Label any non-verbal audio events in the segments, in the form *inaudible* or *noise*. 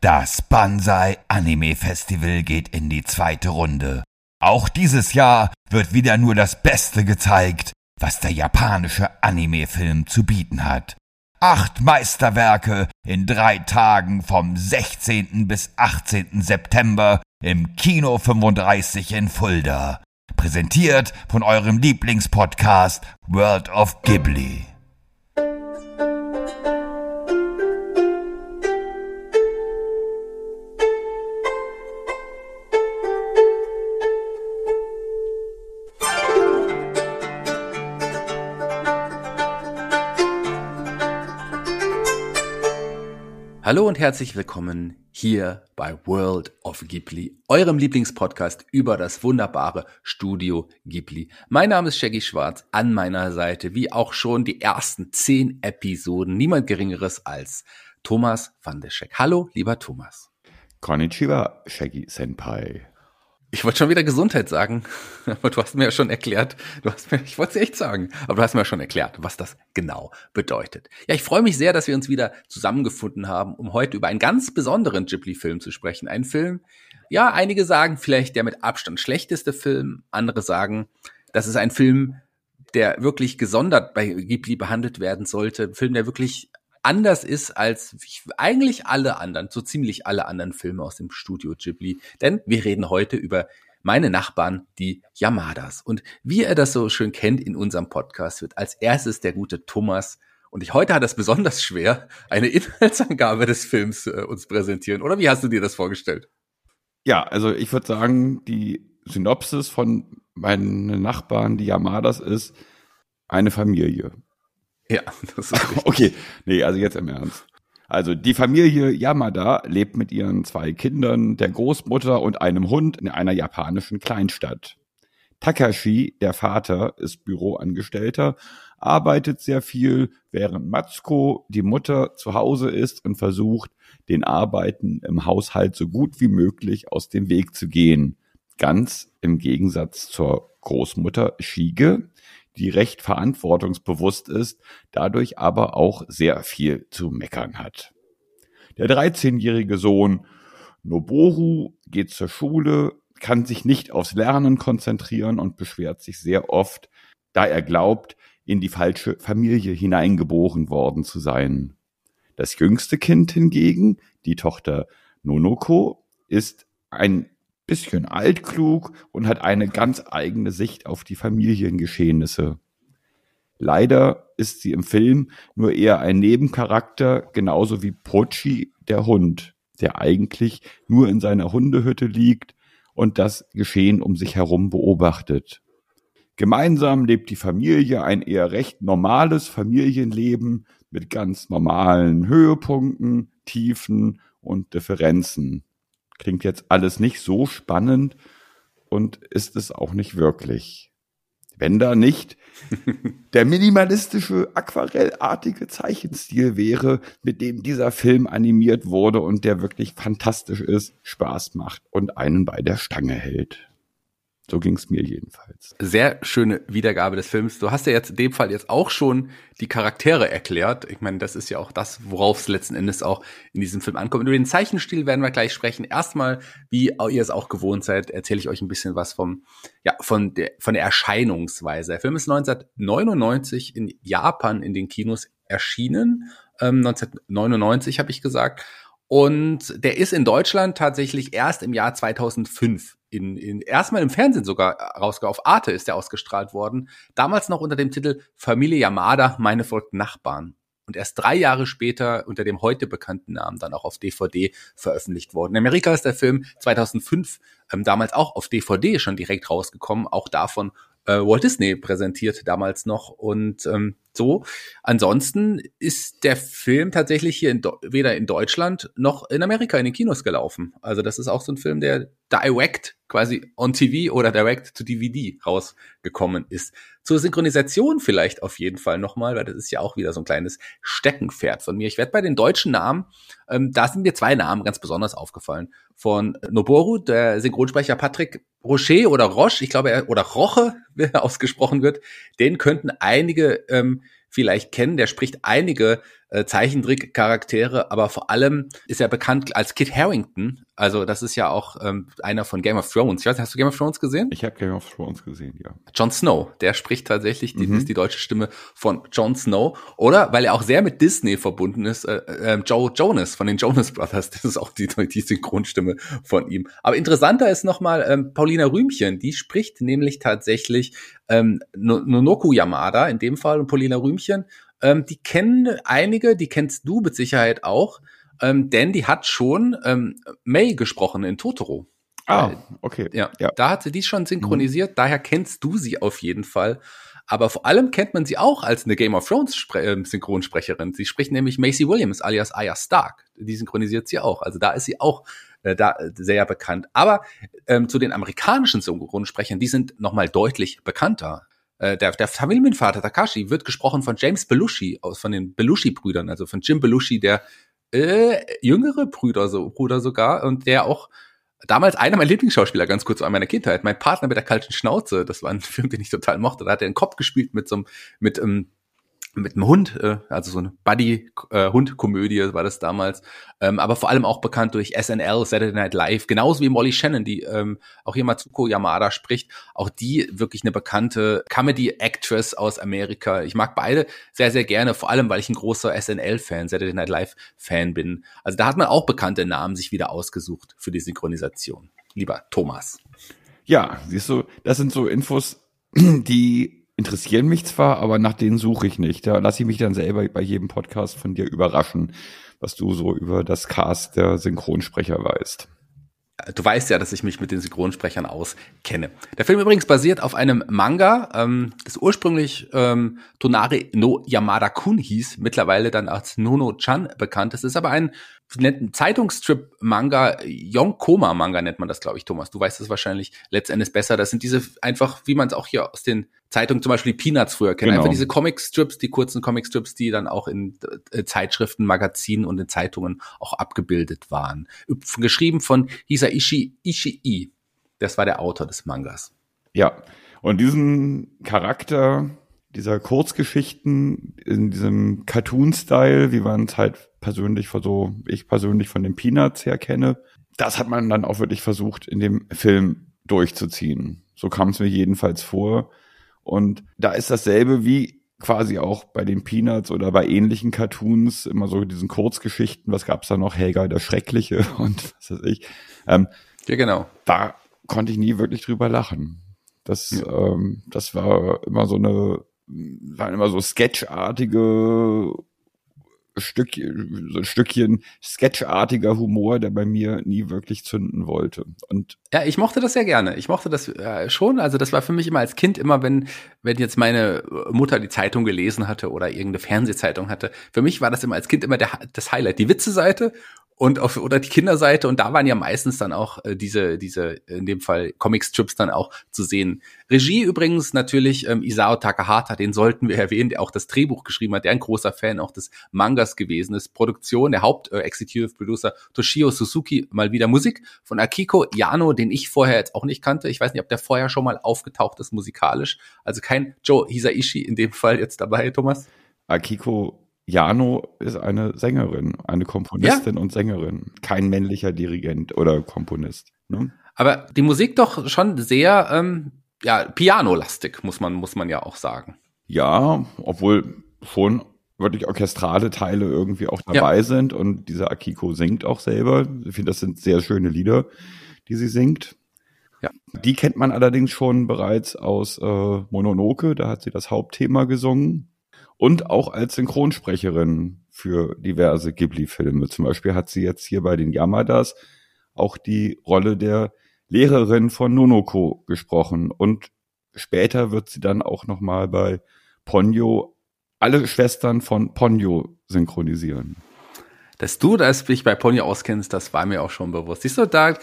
Das Banzai Anime Festival geht in die zweite Runde. Auch dieses Jahr wird wieder nur das Beste gezeigt, was der japanische Anime-Film zu bieten hat. Acht Meisterwerke in drei Tagen vom 16. bis 18. September im Kino 35 in Fulda. Präsentiert von eurem Lieblingspodcast World of Ghibli. Hallo und herzlich willkommen hier bei World of Ghibli, eurem Lieblingspodcast über das wunderbare Studio Ghibli. Mein Name ist Shaggy Schwarz, an meiner Seite, wie auch schon die ersten zehn Episoden, niemand Geringeres als Thomas van der Scheck. Hallo, lieber Thomas. Konnichiwa, Shaggy Senpai. Ich wollte schon wieder Gesundheit sagen, *laughs* aber du hast mir ja schon erklärt, du hast mir, ich wollte es echt sagen, aber du hast mir ja schon erklärt, was das genau bedeutet. Ja, ich freue mich sehr, dass wir uns wieder zusammengefunden haben, um heute über einen ganz besonderen Ghibli-Film zu sprechen. Ein Film, ja, einige sagen vielleicht der mit Abstand schlechteste Film, andere sagen, das ist ein Film, der wirklich gesondert bei Ghibli behandelt werden sollte. Ein Film, der wirklich anders ist als eigentlich alle anderen, so ziemlich alle anderen Filme aus dem Studio Ghibli. Denn wir reden heute über meine Nachbarn, die Yamadas. Und wie er das so schön kennt in unserem Podcast, wird als erstes der gute Thomas und ich heute hat es besonders schwer, eine Inhaltsangabe des Films äh, uns präsentieren. Oder wie hast du dir das vorgestellt? Ja, also ich würde sagen, die Synopsis von meinen Nachbarn, die Yamadas, ist eine Familie. Ja, *laughs* das ist richtig. Okay, nee, also jetzt im Ernst. Also die Familie Yamada lebt mit ihren zwei Kindern, der Großmutter und einem Hund in einer japanischen Kleinstadt. Takashi, der Vater, ist Büroangestellter, arbeitet sehr viel, während Matsuko, die Mutter, zu Hause ist und versucht, den Arbeiten im Haushalt so gut wie möglich aus dem Weg zu gehen. Ganz im Gegensatz zur Großmutter Shige, die recht verantwortungsbewusst ist, dadurch aber auch sehr viel zu meckern hat. Der 13-jährige Sohn Noboru geht zur Schule, kann sich nicht aufs Lernen konzentrieren und beschwert sich sehr oft, da er glaubt, in die falsche Familie hineingeboren worden zu sein. Das jüngste Kind hingegen, die Tochter Nonoko, ist ein bisschen altklug und hat eine ganz eigene Sicht auf die Familiengeschehnisse. Leider ist sie im Film nur eher ein Nebencharakter, genauso wie Pochi, der Hund, der eigentlich nur in seiner Hundehütte liegt und das Geschehen um sich herum beobachtet. Gemeinsam lebt die Familie ein eher recht normales Familienleben mit ganz normalen Höhepunkten, Tiefen und Differenzen. Klingt jetzt alles nicht so spannend und ist es auch nicht wirklich. Wenn da nicht *laughs* der minimalistische, aquarellartige Zeichenstil wäre, mit dem dieser Film animiert wurde und der wirklich fantastisch ist, Spaß macht und einen bei der Stange hält. So ging es mir jedenfalls. Sehr schöne Wiedergabe des Films. Du hast ja jetzt in dem Fall jetzt auch schon die Charaktere erklärt. Ich meine, das ist ja auch das, worauf es letzten Endes auch in diesem Film ankommt. Über den Zeichenstil werden wir gleich sprechen. Erstmal, wie ihr es auch gewohnt seid, erzähle ich euch ein bisschen was vom, ja, von der, von der Erscheinungsweise. Der Film ist 1999 in Japan in den Kinos erschienen. Ähm, 1999 habe ich gesagt. Und der ist in Deutschland tatsächlich erst im Jahr 2005 in, in erstmal im Fernsehen sogar rausgekommen. Auf Arte ist der ausgestrahlt worden. Damals noch unter dem Titel Familie Yamada, meine verrückten Nachbarn. Und erst drei Jahre später unter dem heute bekannten Namen dann auch auf DVD veröffentlicht worden. In Amerika ist der Film 2005 ähm, damals auch auf DVD schon direkt rausgekommen. Auch davon äh, Walt Disney präsentiert damals noch. Und ähm, so. Ansonsten ist der Film tatsächlich hier in weder in Deutschland noch in Amerika in den Kinos gelaufen. Also das ist auch so ein Film, der direct quasi on TV oder direct to DVD rausgekommen ist. Zur Synchronisation vielleicht auf jeden Fall nochmal, weil das ist ja auch wieder so ein kleines Steckenpferd von mir. Ich werde bei den deutschen Namen, ähm, da sind mir zwei Namen ganz besonders aufgefallen. Von Noboru, der Synchronsprecher Patrick Rocher oder Roche, ich glaube, er, oder Roche, *laughs* wie er ausgesprochen wird, den könnten einige ähm, vielleicht kennen. Der spricht einige äh, Zeichentrick-Charaktere, aber vor allem ist er bekannt als Kit Harrington. Also das ist ja auch ähm, einer von Game of Thrones. Ich weiß, hast du Game of Thrones gesehen? Ich habe Game of Thrones gesehen, ja. Jon Snow, der spricht tatsächlich, die, mhm. ist die deutsche Stimme von Jon Snow. Oder, weil er auch sehr mit Disney verbunden ist, äh, äh, Joe Jonas von den Jonas Brothers, das ist auch die, die Synchronstimme von ihm. Aber interessanter ist nochmal ähm, Paulina Rühmchen, die spricht nämlich tatsächlich ähm, Nonoku Yamada in dem Fall und Paulina Rühmchen ähm, die kennen einige, die kennst du mit Sicherheit auch, ähm, denn die hat schon ähm, May gesprochen in Totoro. Ah, okay. Ja, ja, da hat sie die schon synchronisiert, mhm. daher kennst du sie auf jeden Fall. Aber vor allem kennt man sie auch als eine Game of Thrones Spre äh, Synchronsprecherin. Sie spricht nämlich Macy Williams alias Arya Stark. Die synchronisiert sie auch. Also da ist sie auch äh, da sehr bekannt. Aber ähm, zu den amerikanischen Synchronsprechern, die sind nochmal deutlich bekannter. Äh, der, der Familienvater Takashi wird gesprochen von James Belushi aus von den Belushi-Brüdern, also von Jim Belushi, der äh, jüngere Brüder so Bruder sogar und der auch damals einer meiner Lieblingsschauspieler, ganz kurz an meiner Kindheit, mein Partner mit der kalten Schnauze, das war ein *laughs* Film, den ich total mochte, da hat er den Kopf gespielt mit so einem, mit ähm, mit einem Hund, äh, also so eine Buddy-Hund-Komödie äh, war das damals, ähm, aber vor allem auch bekannt durch SNL, Saturday Night Live, genauso wie Molly Shannon, die ähm, auch hier Matsuko Yamada spricht, auch die wirklich eine bekannte Comedy-Actress aus Amerika. Ich mag beide sehr, sehr gerne, vor allem, weil ich ein großer SNL-Fan, Saturday Night Live-Fan bin. Also da hat man auch bekannte Namen sich wieder ausgesucht für die Synchronisation. Lieber Thomas. Ja, siehst du, das sind so Infos, *clears throat* die interessieren mich zwar, aber nach denen suche ich nicht. Da lasse ich mich dann selber bei jedem Podcast von dir überraschen, was du so über das Cast der Synchronsprecher weißt. Du weißt ja, dass ich mich mit den Synchronsprechern auskenne. Der Film übrigens basiert auf einem Manga, ähm, das ursprünglich ähm, Tonari no Yamada-kun hieß, mittlerweile dann als Nono-chan bekannt. Es ist aber ein Zeitungsstrip-Manga, Yonkoma-Manga nennt man das, glaube ich, Thomas. Du weißt es wahrscheinlich letztendlich besser. Das sind diese einfach, wie man es auch hier aus den Zeitungen, zum Beispiel Peanuts früher kennt. Genau. Einfach diese Comic-Strips, die kurzen Comic-Strips, die dann auch in äh, Zeitschriften, Magazinen und in Zeitungen auch abgebildet waren. Geschrieben von Hisaishi Ishii. Das war der Autor des Mangas. Ja, und diesen Charakter dieser Kurzgeschichten in diesem Cartoon-Style, wie man es halt persönlich von so, ich persönlich von den Peanuts her kenne, das hat man dann auch wirklich versucht, in dem Film durchzuziehen. So kam es mir jedenfalls vor. Und da ist dasselbe wie quasi auch bei den Peanuts oder bei ähnlichen Cartoons, immer so diesen Kurzgeschichten, was gab's da noch, Helga der Schreckliche *laughs* und was weiß ich. Ähm, ja, genau. Da konnte ich nie wirklich drüber lachen. Das, ja. ähm, das war immer so eine waren immer so sketchartige Stück, so ein Stückchen sketchartiger Humor, der bei mir nie wirklich zünden wollte. Und ja, ich mochte das sehr gerne. Ich mochte das äh, schon. Also das war für mich immer als Kind immer, wenn wenn jetzt meine Mutter die Zeitung gelesen hatte oder irgendeine Fernsehzeitung hatte. Für mich war das immer als Kind immer der, das Highlight, die Witze-Seite und auf oder die Kinderseite und da waren ja meistens dann auch äh, diese diese in dem Fall Comic-Strips dann auch zu sehen. Regie übrigens natürlich ähm, Isao Takahata, den sollten wir *laughs* erwähnen, der auch das Drehbuch geschrieben hat, der ein großer Fan auch des Mangas gewesen ist. Produktion, der Haupt-Executive äh, Producer Toshio Suzuki, mal wieder Musik von Akiko Yano, den ich vorher jetzt auch nicht kannte. Ich weiß nicht, ob der vorher schon mal aufgetaucht ist musikalisch. Also kein Joe Hisaishi in dem Fall jetzt dabei, Thomas. Akiko Jano ist eine Sängerin, eine Komponistin ja. und Sängerin, kein männlicher Dirigent oder Komponist. Ne? Aber die Musik doch schon sehr ähm, ja, Piano-lastig, muss man, muss man ja auch sagen. Ja, obwohl schon wirklich orchestrale Teile irgendwie auch dabei ja. sind und dieser Akiko singt auch selber. Ich finde, das sind sehr schöne Lieder, die sie singt. Ja. Die kennt man allerdings schon bereits aus äh, Mononoke, da hat sie das Hauptthema gesungen und auch als Synchronsprecherin für diverse Ghibli-Filme. Zum Beispiel hat sie jetzt hier bei den Yamadas auch die Rolle der Lehrerin von Nonoko gesprochen und später wird sie dann auch nochmal bei Ponyo alle Schwestern von Ponyo synchronisieren dass du das dich bei Pony auskennst, das war mir auch schon bewusst. Siehst du, da,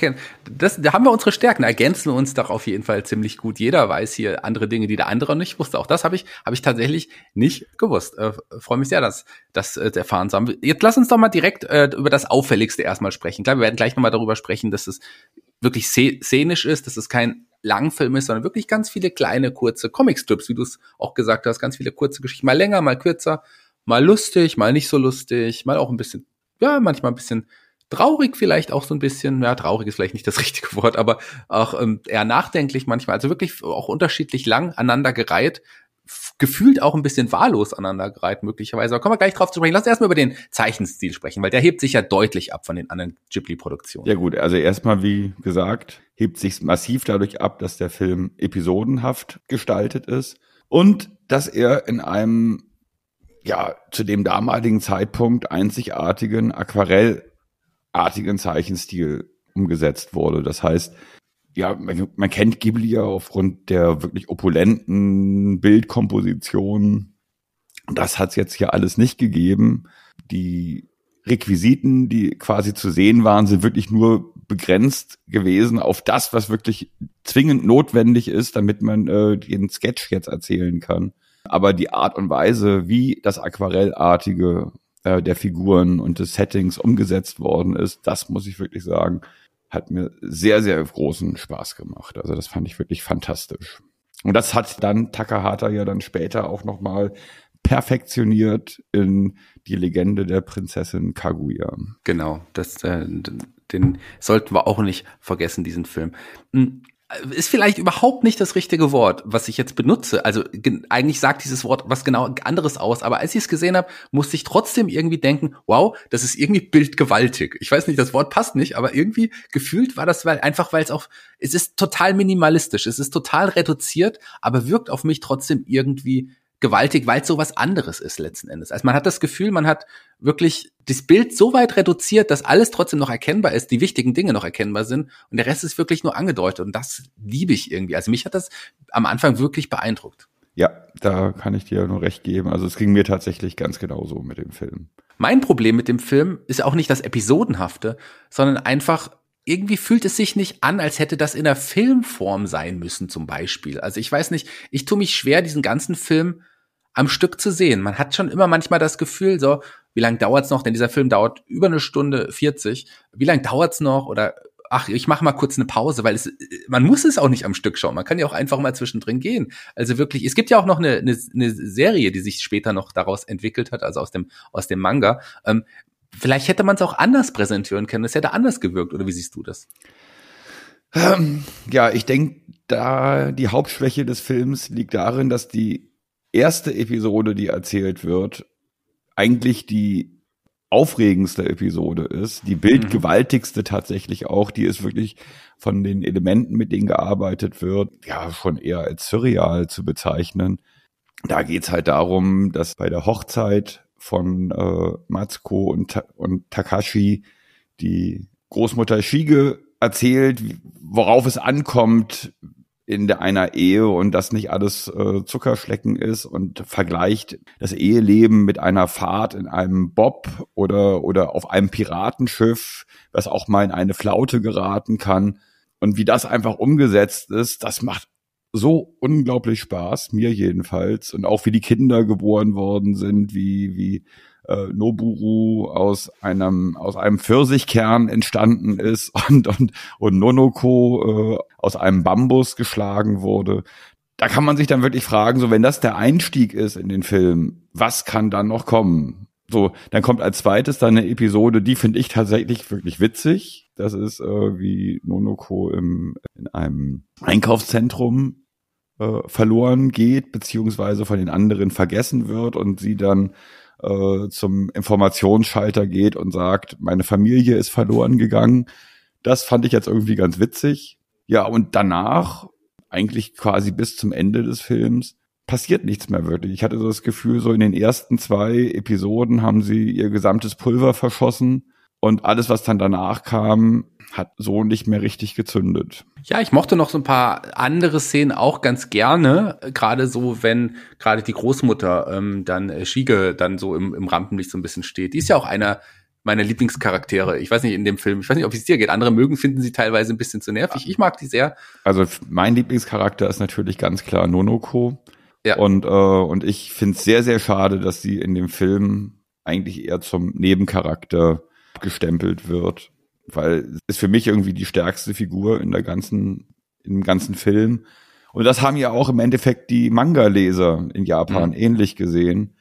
das, da haben wir unsere Stärken, ergänzen uns doch auf jeden Fall ziemlich gut. Jeder weiß hier andere Dinge, die der andere nicht wusste. Auch das habe ich, habe ich tatsächlich nicht gewusst. Äh, Freue mich sehr, dass das äh, erfahren zu haben. Jetzt lass uns doch mal direkt äh, über das Auffälligste erstmal sprechen. Klar, wir werden gleich nochmal darüber sprechen, dass es wirklich szenisch ist, dass es kein Langfilm ist, sondern wirklich ganz viele kleine, kurze Comicstrips, wie du es auch gesagt hast, ganz viele kurze Geschichten, mal länger, mal kürzer, mal lustig, mal nicht so lustig, mal auch ein bisschen, ja, manchmal ein bisschen traurig vielleicht auch so ein bisschen, ja, traurig ist vielleicht nicht das *laughs* richtige Wort, aber auch ähm, eher nachdenklich manchmal, also wirklich auch unterschiedlich lang aneinandergereiht, gefühlt auch ein bisschen wahllos aneinandergereiht möglicherweise. Aber kommen wir gleich drauf zu sprechen. Lass erstmal über den Zeichenstil sprechen, weil der hebt sich ja deutlich ab von den anderen Ghibli-Produktionen. Ja gut, also erstmal wie gesagt, hebt sich massiv dadurch ab, dass der Film episodenhaft gestaltet ist und dass er in einem ja zu dem damaligen Zeitpunkt einzigartigen aquarellartigen Zeichenstil umgesetzt wurde. Das heißt, ja, man, man kennt Ghibli ja aufgrund der wirklich opulenten Bildkomposition. Das hat es jetzt hier alles nicht gegeben. Die Requisiten, die quasi zu sehen waren, sind wirklich nur begrenzt gewesen auf das, was wirklich zwingend notwendig ist, damit man äh, den Sketch jetzt erzählen kann. Aber die Art und Weise, wie das Aquarellartige äh, der Figuren und des Settings umgesetzt worden ist, das muss ich wirklich sagen, hat mir sehr, sehr großen Spaß gemacht. Also das fand ich wirklich fantastisch. Und das hat dann Takahata ja dann später auch nochmal perfektionioniert in die Legende der Prinzessin Kaguya. Genau, das, äh, den sollten wir auch nicht vergessen, diesen Film. Ist vielleicht überhaupt nicht das richtige Wort, was ich jetzt benutze. Also eigentlich sagt dieses Wort was genau anderes aus. Aber als ich es gesehen habe, musste ich trotzdem irgendwie denken, wow, das ist irgendwie bildgewaltig. Ich weiß nicht, das Wort passt nicht, aber irgendwie gefühlt war das weil einfach, weil es auch, es ist total minimalistisch, es ist total reduziert, aber wirkt auf mich trotzdem irgendwie gewaltig, weil es so was anderes ist letzten Endes. Also man hat das Gefühl, man hat wirklich das Bild so weit reduziert, dass alles trotzdem noch erkennbar ist, die wichtigen Dinge noch erkennbar sind und der Rest ist wirklich nur angedeutet und das liebe ich irgendwie. Also mich hat das am Anfang wirklich beeindruckt. Ja, da kann ich dir nur recht geben. Also es ging mir tatsächlich ganz genauso mit dem Film. Mein Problem mit dem Film ist auch nicht das Episodenhafte, sondern einfach irgendwie fühlt es sich nicht an, als hätte das in der Filmform sein müssen, zum Beispiel. Also ich weiß nicht, ich tue mich schwer, diesen ganzen Film am Stück zu sehen. Man hat schon immer manchmal das Gefühl, so, wie lange dauert's noch? Denn dieser Film dauert über eine Stunde 40. Wie lange dauert's noch? Oder ach, ich mache mal kurz eine Pause, weil es, man muss es auch nicht am Stück schauen. Man kann ja auch einfach mal zwischendrin gehen. Also wirklich, es gibt ja auch noch eine, eine, eine Serie, die sich später noch daraus entwickelt hat, also aus dem, aus dem Manga. Ähm, vielleicht hätte man es auch anders präsentieren können. Es hätte anders gewirkt, oder wie siehst du das? Ähm, ja, ich denke, da die Hauptschwäche des Films liegt darin, dass die erste Episode, die erzählt wird, eigentlich die aufregendste Episode ist, die bildgewaltigste tatsächlich auch, die ist wirklich von den Elementen, mit denen gearbeitet wird, ja schon eher als surreal zu bezeichnen. Da geht's halt darum, dass bei der Hochzeit von äh, Matsuko und, und Takashi die Großmutter Shige erzählt, worauf es ankommt, in der, einer Ehe und das nicht alles äh, Zuckerschlecken ist und vergleicht das Eheleben mit einer Fahrt in einem Bob oder, oder auf einem Piratenschiff, was auch mal in eine Flaute geraten kann. Und wie das einfach umgesetzt ist, das macht so unglaublich Spaß, mir jedenfalls. Und auch wie die Kinder geboren worden sind, wie, wie äh, Noburu aus einem aus einem Pfirsichkern entstanden ist *laughs* und und, und Nonoko äh, aus einem Bambus geschlagen wurde. Da kann man sich dann wirklich fragen, so wenn das der Einstieg ist in den Film, was kann dann noch kommen? So, dann kommt als zweites dann eine Episode, die finde ich tatsächlich wirklich witzig. Das ist äh, wie Nonoko im, in einem Einkaufszentrum äh, verloren geht, beziehungsweise von den anderen vergessen wird und sie dann äh, zum Informationsschalter geht und sagt, meine Familie ist verloren gegangen. Das fand ich jetzt irgendwie ganz witzig. Ja, und danach, eigentlich quasi bis zum Ende des Films, passiert nichts mehr wirklich. Ich hatte so das Gefühl, so in den ersten zwei Episoden haben sie ihr gesamtes Pulver verschossen und alles, was dann danach kam, hat so nicht mehr richtig gezündet. Ja, ich mochte noch so ein paar andere Szenen auch ganz gerne, gerade so, wenn gerade die Großmutter ähm, dann äh, Schiege dann so im, im Rampenlicht so ein bisschen steht. Die ist ja auch einer meiner Lieblingscharaktere. Ich weiß nicht in dem Film, ich weiß nicht, ob es dir geht. Andere mögen, finden sie teilweise ein bisschen zu nervig. Ich mag die sehr. Also mein Lieblingscharakter ist natürlich ganz klar Nonoko. Ja. Und, äh, und ich finde es sehr, sehr schade, dass sie in dem Film eigentlich eher zum Nebencharakter gestempelt wird weil es für mich irgendwie die stärkste Figur in der ganzen im ganzen Film. Und das haben ja auch im Endeffekt die Manga-Leser in Japan mhm. ähnlich gesehen.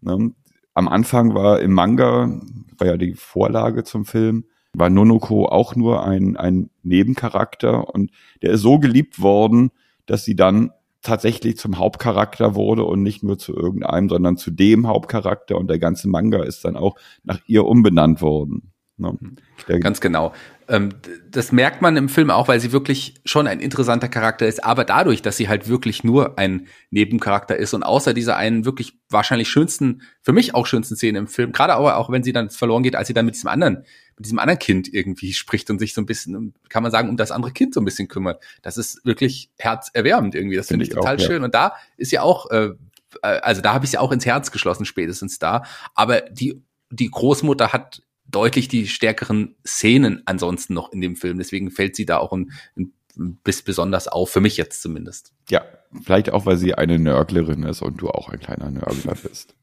Ne? Am Anfang war im Manga, war ja die Vorlage zum Film, war Nonoko auch nur ein, ein Nebencharakter und der ist so geliebt worden, dass sie dann tatsächlich zum Hauptcharakter wurde und nicht nur zu irgendeinem, sondern zu dem Hauptcharakter und der ganze Manga ist dann auch nach ihr umbenannt worden. Ne? Ganz genau. Ähm, das merkt man im Film auch, weil sie wirklich schon ein interessanter Charakter ist, aber dadurch, dass sie halt wirklich nur ein Nebencharakter ist und außer dieser einen wirklich wahrscheinlich schönsten, für mich auch schönsten Szene im Film, gerade aber auch wenn sie dann verloren geht, als sie dann mit diesem anderen mit diesem anderen Kind irgendwie spricht und sich so ein bisschen, kann man sagen, um das andere Kind so ein bisschen kümmert. Das ist wirklich herzerwärmend irgendwie. Das finde find ich total auch, schön. Ja. Und da ist ja auch, äh, also da habe ich ja auch ins Herz geschlossen, spätestens da. Aber die, die Großmutter hat deutlich die stärkeren Szenen ansonsten noch in dem Film. Deswegen fällt sie da auch ein, ein bis besonders auf, für mich jetzt zumindest. Ja, vielleicht auch, weil sie eine Nörglerin ist und du auch ein kleiner Nörgler bist.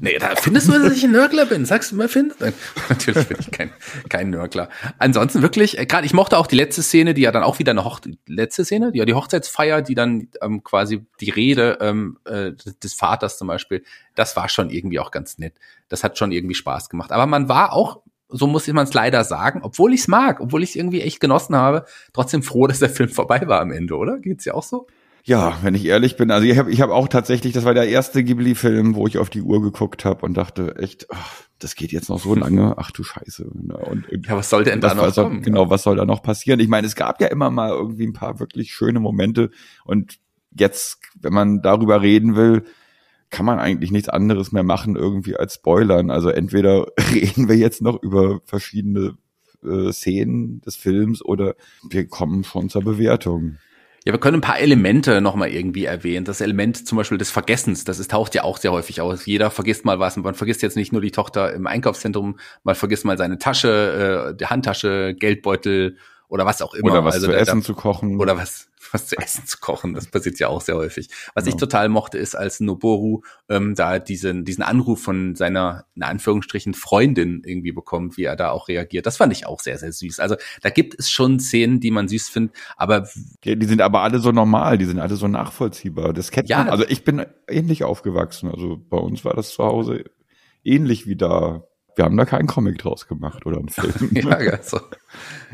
Nee, da findest du, dass ich ein Nörgler bin. Sagst du mal, findest Nein, *laughs* natürlich bin ich kein, kein Nörgler. Ansonsten wirklich, äh, gerade ich mochte auch die letzte Szene, die ja dann auch wieder eine Hoch letzte Szene, die ja die Hochzeitsfeier, die dann ähm, quasi die Rede ähm, äh, des Vaters zum Beispiel, das war schon irgendwie auch ganz nett. Das hat schon irgendwie Spaß gemacht. Aber man war auch so muss man es leider sagen, obwohl ich es mag, obwohl ich es irgendwie echt genossen habe, trotzdem froh, dass der Film vorbei war am Ende, oder? Geht's ja auch so? Ja, wenn ich ehrlich bin, also ich habe ich hab auch tatsächlich, das war der erste Ghibli-Film, wo ich auf die Uhr geguckt habe und dachte, echt, ach, das geht jetzt noch so lange, ach du Scheiße. Und, und ja, was soll denn da noch soll, kommen? Genau, was soll da noch passieren? Ich meine, es gab ja immer mal irgendwie ein paar wirklich schöne Momente und jetzt, wenn man darüber reden will, kann man eigentlich nichts anderes mehr machen irgendwie als spoilern. Also entweder *laughs* reden wir jetzt noch über verschiedene äh, Szenen des Films oder wir kommen schon zur Bewertung. Ja, wir können ein paar Elemente nochmal irgendwie erwähnen. Das Element zum Beispiel des Vergessens, das ist, taucht ja auch sehr häufig aus. Jeder vergisst mal was. Man vergisst jetzt nicht nur die Tochter im Einkaufszentrum, man vergisst mal seine Tasche, äh, die Handtasche, Geldbeutel oder was auch immer. Oder was also zu da, essen da, zu kochen. Oder was, *laughs* was zu essen zu kochen. Das passiert ja auch sehr häufig. Was genau. ich total mochte, ist, als Noboru ähm, da diesen, diesen Anruf von seiner, in Anführungsstrichen, Freundin irgendwie bekommt, wie er da auch reagiert. Das fand ich auch sehr, sehr süß. Also da gibt es schon Szenen, die man süß findet, aber. Ja, die sind aber alle so normal, die sind alle so nachvollziehbar. Das kennt ja, man. Also ich bin ähnlich aufgewachsen. Also bei uns war das zu Hause ähnlich wie da wir haben da keinen Comic draus gemacht oder einen Film. *laughs* ja, also.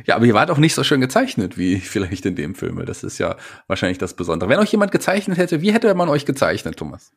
ja, aber ihr wart auch nicht so schön gezeichnet wie vielleicht in dem Film. Das ist ja wahrscheinlich das Besondere. Wenn euch jemand gezeichnet hätte, wie hätte man euch gezeichnet, Thomas?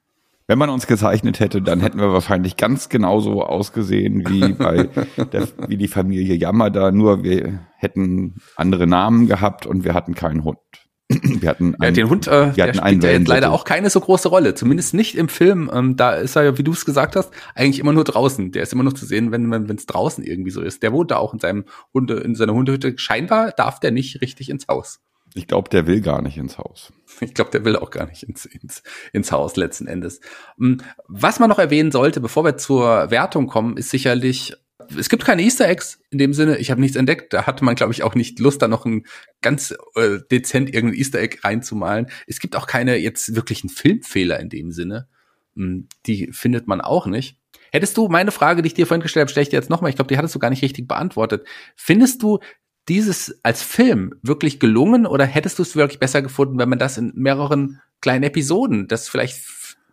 Wenn man uns gezeichnet hätte, dann hätten wir wahrscheinlich ganz genauso ausgesehen wie *laughs* bei der, wie die Familie Yamada, nur wir hätten andere Namen gehabt und wir hatten keinen Hund. *clears throat* Wir hatten einen, ja, den Hund, äh, der spielt ja jetzt leider auch keine so große Rolle. Zumindest nicht im Film. Ähm, da ist er ja, wie du es gesagt hast, eigentlich immer nur draußen. Der ist immer nur zu sehen, wenn wenn es draußen irgendwie so ist. Der wohnt da auch in seinem Hunde in seiner Hundehütte. Scheinbar darf der nicht richtig ins Haus. Ich glaube, der will gar nicht ins Haus. Ich glaube, der will auch gar nicht ins, ins, ins Haus letzten Endes. Ähm, was man noch erwähnen sollte, bevor wir zur Wertung kommen, ist sicherlich es gibt keine Easter Eggs in dem Sinne. Ich habe nichts entdeckt. Da hatte man, glaube ich, auch nicht Lust, da noch ein ganz äh, dezent irgendein Easter Egg reinzumalen. Es gibt auch keine jetzt wirklichen Filmfehler in dem Sinne. Hm, die findet man auch nicht. Hättest du meine Frage, die ich dir vorhin gestellt habe, stelle ich dir jetzt nochmal. Ich glaube, die hattest du gar nicht richtig beantwortet. Findest du dieses als Film wirklich gelungen oder hättest du es wirklich besser gefunden, wenn man das in mehreren kleinen Episoden, das vielleicht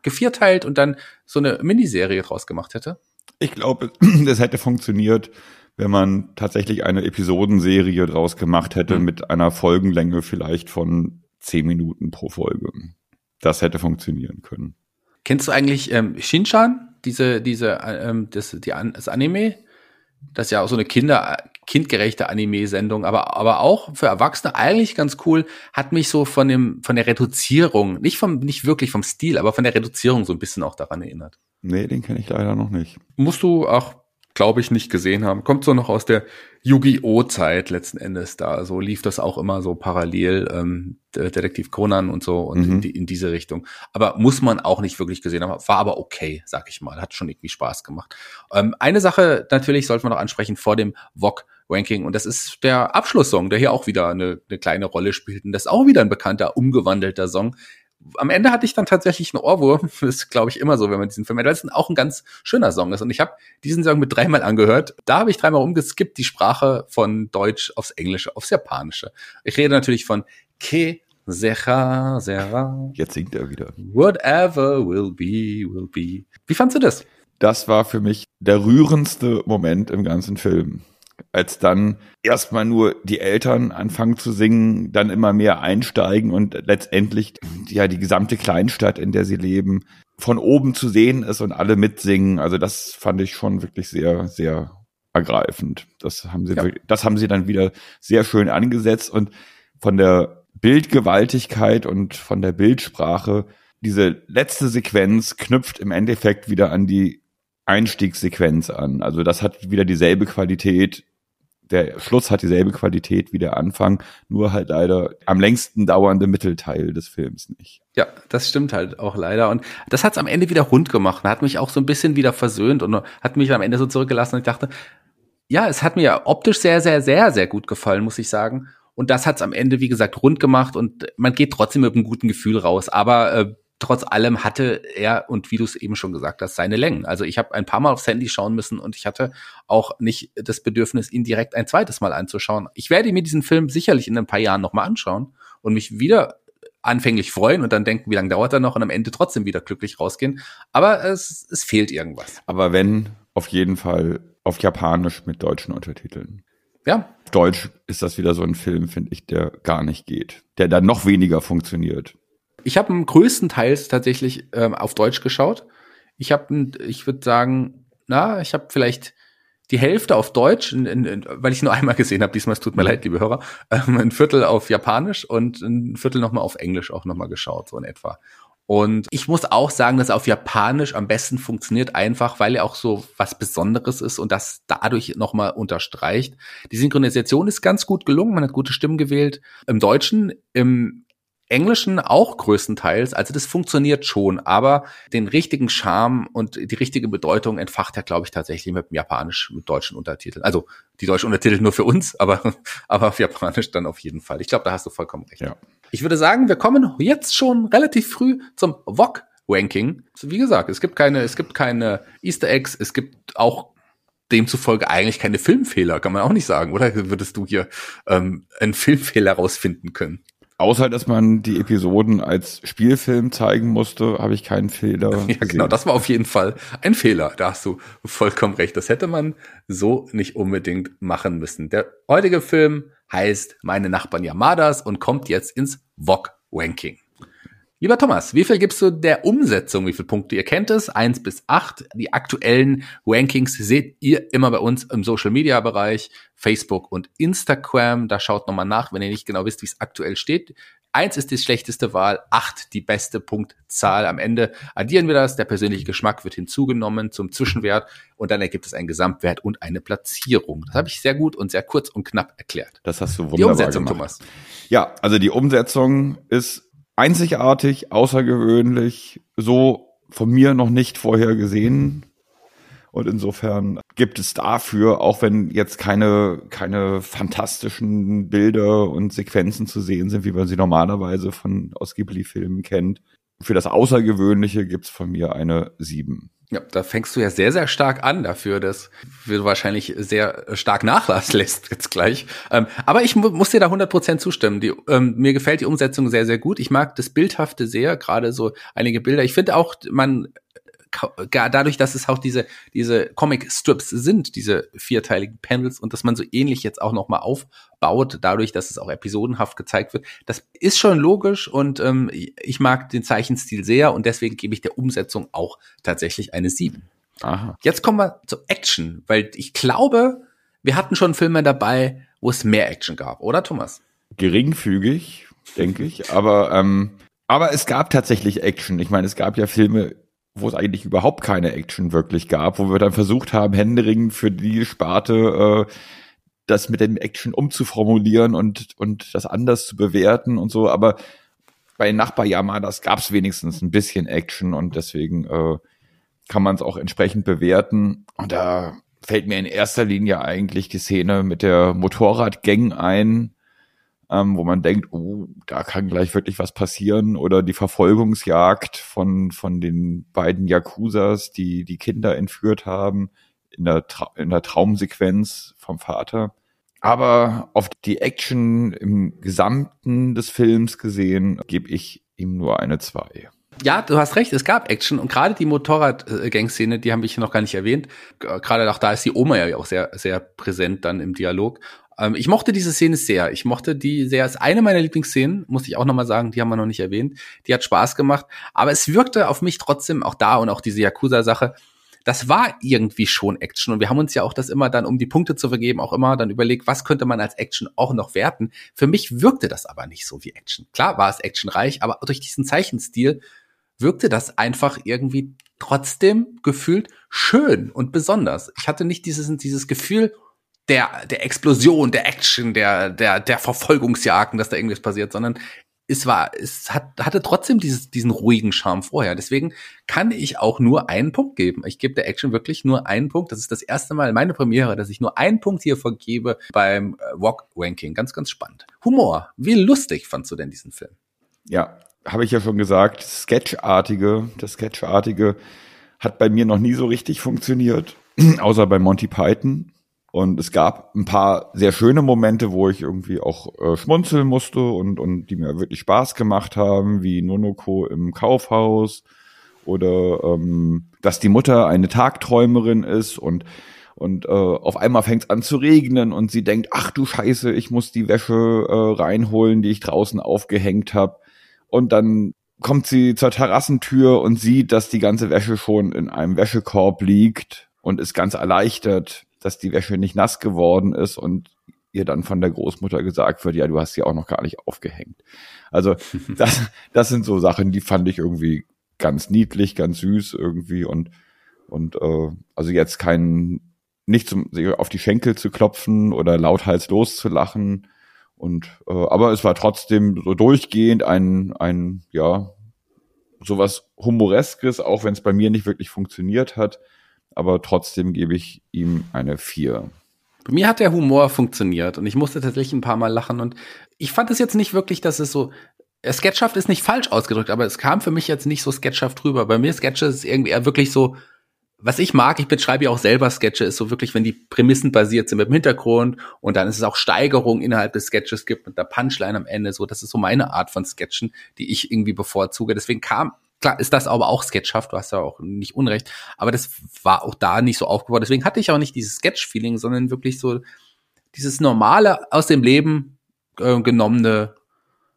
gevierteilt und dann so eine Miniserie draus gemacht hätte? Ich glaube, *clears throat* das hätte funktioniert, wenn man tatsächlich eine Episodenserie draus gemacht hätte mhm. mit einer Folgenlänge vielleicht von zehn Minuten pro Folge. Das hätte funktionieren können. Kennst du eigentlich ähm, Shinchan? Diese, diese, ähm, das, die, das Anime? Das ist ja auch so eine Kinder, kindgerechte Anime-Sendung, aber, aber auch für Erwachsene eigentlich ganz cool, hat mich so von dem, von der Reduzierung, nicht vom, nicht wirklich vom Stil, aber von der Reduzierung so ein bisschen auch daran erinnert. Nee, den kenne ich leider noch nicht. Musst du auch, glaube ich, nicht gesehen haben. Kommt so noch aus der Yu-Gi-Oh! Zeit letzten Endes da. So lief das auch immer so parallel, ähm, Detektiv Conan und so und mhm. in, die, in, diese Richtung. Aber muss man auch nicht wirklich gesehen haben. War aber okay, sag ich mal. Hat schon irgendwie Spaß gemacht. Ähm, eine Sache natürlich sollte man noch ansprechen vor dem VOG Ranking und das ist der Abschlusssong, der hier auch wieder eine, eine kleine Rolle spielt. Und das ist auch wieder ein bekannter, umgewandelter Song, am Ende hatte ich dann tatsächlich einen Ohrwurm. *laughs* Das ist, glaube ich, immer so, wenn man diesen Film hat, weil es auch ein ganz schöner Song ist. Und ich habe diesen Song mit dreimal angehört. Da habe ich dreimal umgeskippt, die Sprache von Deutsch aufs Englische, aufs Japanische. Ich rede natürlich von Que sera, sera. Jetzt singt er wieder. Whatever will be, will be. Wie fandst du das? Das war für mich der rührendste Moment im ganzen Film. Als dann erstmal nur die Eltern anfangen zu singen, dann immer mehr einsteigen und letztendlich ja die gesamte Kleinstadt, in der sie leben, von oben zu sehen ist und alle mitsingen. Also das fand ich schon wirklich sehr, sehr ergreifend. Das haben sie, Ja. das haben sie dann wieder sehr schön angesetzt und von der Bildgewaltigkeit und von der Bildsprache diese letzte Sequenz knüpft im Endeffekt wieder an die Einstiegssequenz an. Also das hat wieder dieselbe Qualität. Der Schluss hat dieselbe Qualität wie der Anfang, nur halt leider am längsten dauernde Mittelteil des Films nicht. Ja, das stimmt halt auch leider. Und das hat's am Ende wieder rund gemacht. Hat mich auch so ein bisschen wieder versöhnt und hat mich am Ende so zurückgelassen. Und ich dachte, ja, es hat mir optisch sehr, sehr, sehr, sehr gut gefallen, muss ich sagen. Und das hat's am Ende, wie gesagt, rund gemacht und man geht trotzdem mit einem guten Gefühl raus. Aber äh, trotz allem hatte er, und wie du es eben schon gesagt hast, seine Längen. Also ich habe ein paar Mal aufs Handy schauen müssen und ich hatte auch nicht das Bedürfnis, ihn direkt ein zweites Mal anzuschauen. Ich werde mir diesen Film sicherlich in ein paar Jahren nochmal anschauen und mich wieder anfänglich freuen und dann denken, wie lange dauert er noch und am Ende trotzdem wieder glücklich rausgehen. Aber es, es fehlt irgendwas. Aber wenn, auf jeden Fall auf Japanisch mit deutschen Untertiteln. Ja, Auf Deutsch ist das wieder so ein Film, finde ich, der gar nicht geht. Der dann noch weniger funktioniert. Ich habe größtenteils tatsächlich ähm, auf Deutsch geschaut. Ich habe, ich würde sagen, na, ich habe vielleicht die Hälfte auf Deutsch, in, in, in, weil ich nur *laughs* einmal gesehen habe. Diesmal, es tut mir leid, liebe Hörer, ähm, ein Viertel auf Japanisch und ein Viertel nochmal auf Englisch auch nochmal geschaut, so in etwa. Und ich muss auch sagen, dass auf Japanisch am besten funktioniert, einfach weil er auch so was Besonderes ist und das dadurch nochmal unterstreicht. Die Synchronisation ist ganz gut gelungen, man hat gute Stimmen gewählt. Im Deutschen, im Englischen auch größtenteils, also das funktioniert schon, aber den richtigen Charme und die richtige Bedeutung entfacht er, glaube ich, tatsächlich mit dem Japanisch, mit deutschen Untertiteln. Also die deutschen Untertitel nur für uns, aber, *laughs* aber auf Japanisch dann auf jeden Fall. Ich glaube, da hast du vollkommen recht. Ja. Ich würde sagen, wir kommen jetzt schon relativ früh zum VOG Ranking. Wie gesagt, es gibt keine, es gibt keine Easter Eggs, es gibt auch demzufolge eigentlich keine Filmfehler, kann man auch nicht sagen, oder? Würdest du hier ähm, einen Filmfehler rausfinden können? Außer, dass man die Episoden als Spielfilm zeigen musste, habe ich keinen Fehler. *laughs* Ja, genau, das war auf jeden Fall ein Fehler. Da hast du vollkommen recht. Das hätte man so nicht unbedingt machen müssen. Der heutige Film heißt Meine Nachbarn Yamadas und kommt jetzt ins VOG-Ranking. Lieber Thomas, wie viel gibst du der Umsetzung? Wie viele Punkte? Ihr kennt es, eins bis acht. Die aktuellen Rankings seht ihr immer bei uns im Social Media Bereich, Facebook und Instagram. Da schaut nochmal nach, wenn ihr nicht genau wisst, wie es aktuell steht. Eins ist die schlechteste Wahl, acht die beste Punktzahl. Am Ende addieren wir das, der persönliche Geschmack wird hinzugenommen zum Zwischenwert und dann ergibt es einen Gesamtwert und eine Platzierung. Das habe ich sehr gut und sehr kurz und knapp erklärt. Das hast du wunderbar Die Umsetzung, gemacht. Thomas. Ja, also die Umsetzung ist einzigartig, außergewöhnlich, so von mir noch nicht vorher gesehen. Und insofern gibt es dafür, auch wenn jetzt keine, keine fantastischen Bilder und Sequenzen zu sehen sind, wie man sie normalerweise von aus Ghibli-Filmen kennt, für das Außergewöhnliche gibt's von mir eine sieben. Ja, da fängst du ja sehr, sehr stark an dafür, dass du wahrscheinlich sehr stark Nachlass *laughs* lässt jetzt gleich. Ähm, aber ich mu muss dir da 100% zustimmen. Die, ähm, mir gefällt die Umsetzung sehr, sehr gut. Ich mag das Bildhafte sehr, gerade so einige Bilder. Ich finde auch, man dadurch, dass es auch diese, diese Comic-Strips sind, diese vierteiligen Panels und dass man so ähnlich jetzt auch nochmal aufbaut, dadurch, dass es auch episodenhaft gezeigt wird, das ist schon logisch und ähm, ich mag den Zeichenstil sehr und deswegen gebe ich der Umsetzung auch tatsächlich eine 7. Aha. Jetzt kommen wir zur Action, weil ich glaube, wir hatten schon Filme dabei, wo es mehr Action gab, oder Thomas? geringfügig, denke ich. Aber, ähm, aber es gab tatsächlich Action. Ich meine, es gab ja Filme, wo es eigentlich überhaupt keine Action wirklich gab, wo wir dann versucht haben, händeringend für die Sparte äh, das mit dem Action umzuformulieren und, und das anders zu bewerten und so. Aber bei Nachbar Yamadas gab es wenigstens ein bisschen Action und deswegen äh, kann man es auch entsprechend bewerten. Und da fällt mir in erster Linie eigentlich die Szene mit der Motorradgang ein, ähm, wo man denkt, oh, da kann gleich wirklich was passieren. Oder die Verfolgungsjagd von, von den beiden Yakuzas, die die Kinder entführt haben, in der, Tra in der Traumsequenz vom Vater. Aber auf die Action im Gesamten des Films gesehen, gebe ich ihm nur eine 2. Ja, du hast recht, es gab Action und gerade die Motorrad-Gang-Szene, die haben wir hier noch gar nicht erwähnt. Gerade auch da ist die Oma ja auch sehr, sehr präsent dann im Dialog. Ähm, ich mochte diese Szene sehr. Ich mochte die sehr. Ist eine meiner Lieblingsszenen, muss ich auch nochmal sagen, die haben wir noch nicht erwähnt. Die hat Spaß gemacht. Aber es wirkte auf mich trotzdem auch da und auch diese Yakuza-Sache das war irgendwie schon Action. Und wir haben uns ja auch das immer dann, um die Punkte zu vergeben, auch immer dann überlegt, was könnte man als Action auch noch werten. Für mich wirkte das aber nicht so wie Action. Klar war es actionreich, aber durch diesen Zeichenstil wirkte das einfach irgendwie trotzdem gefühlt schön und besonders. Ich hatte nicht dieses, dieses Gefühl, der, der Explosion, der Action, der, der, der Verfolgungsjagden, dass da irgendwas passiert, sondern es war, es hat, hatte trotzdem dieses, diesen ruhigen Charme vorher. Deswegen kann ich auch nur einen Punkt geben. Ich gebe der Action wirklich nur einen Punkt. Das ist das erste Mal meine Premiere, dass ich nur einen Punkt hier vergebe beim äh, Walk Ranking. Ganz, ganz spannend. Humor. Wie lustig fandst du denn diesen Film? Ja, habe ich ja schon gesagt. Sketchartige, das Sketchartige hat bei mir noch nie so richtig funktioniert, *clears throat* außer bei Monty Python. Und es gab ein paar sehr schöne Momente, wo ich irgendwie auch äh, schmunzeln musste und, und die mir wirklich Spaß gemacht haben, wie Nonoko im Kaufhaus oder ähm, dass die Mutter eine Tagträumerin ist und und äh, auf einmal fängt es an zu regnen und sie denkt, ach du Scheiße, ich muss die Wäsche äh, reinholen, die ich draußen aufgehängt habe. Und dann kommt sie zur Terrassentür und sieht, dass die ganze Wäsche schon in einem Wäschekorb liegt und ist ganz erleichtert dass die Wäsche nicht nass geworden ist und ihr dann von der Großmutter gesagt wird, ja, du hast sie auch noch gar nicht aufgehängt. Also *laughs* das, das sind so Sachen, die fand ich irgendwie ganz niedlich, ganz süß irgendwie und und äh, also jetzt kein nicht zum auf die Schenkel zu klopfen oder lauthals loszulachen und äh, aber es war trotzdem so durchgehend ein ein ja sowas humoreskes, auch wenn es bei mir nicht wirklich funktioniert hat aber trotzdem gebe ich ihm eine 4. Bei mir hat der Humor funktioniert und ich musste tatsächlich ein paar Mal lachen und ich fand es jetzt nicht wirklich, dass es so Sketchhaft ist nicht falsch ausgedrückt, aber es kam für mich jetzt nicht so sketchhaft rüber. Bei mir Sketche ist irgendwie eher wirklich so, was ich mag, ich beschreibe ja auch selber Sketche, ist so wirklich, wenn die Prämissen basiert sind mit dem Hintergrund und dann ist es auch Steigerung innerhalb des Sketches gibt mit der Punchline am Ende, so, das ist so meine Art von Sketchen, die ich irgendwie bevorzuge. Deswegen kam Klar ist das aber auch sketchhaft, du hast ja auch nicht Unrecht, aber das war auch da nicht so aufgebaut. Deswegen hatte ich auch nicht dieses Sketch-Feeling, sondern wirklich so dieses normale aus dem Leben äh, genommene.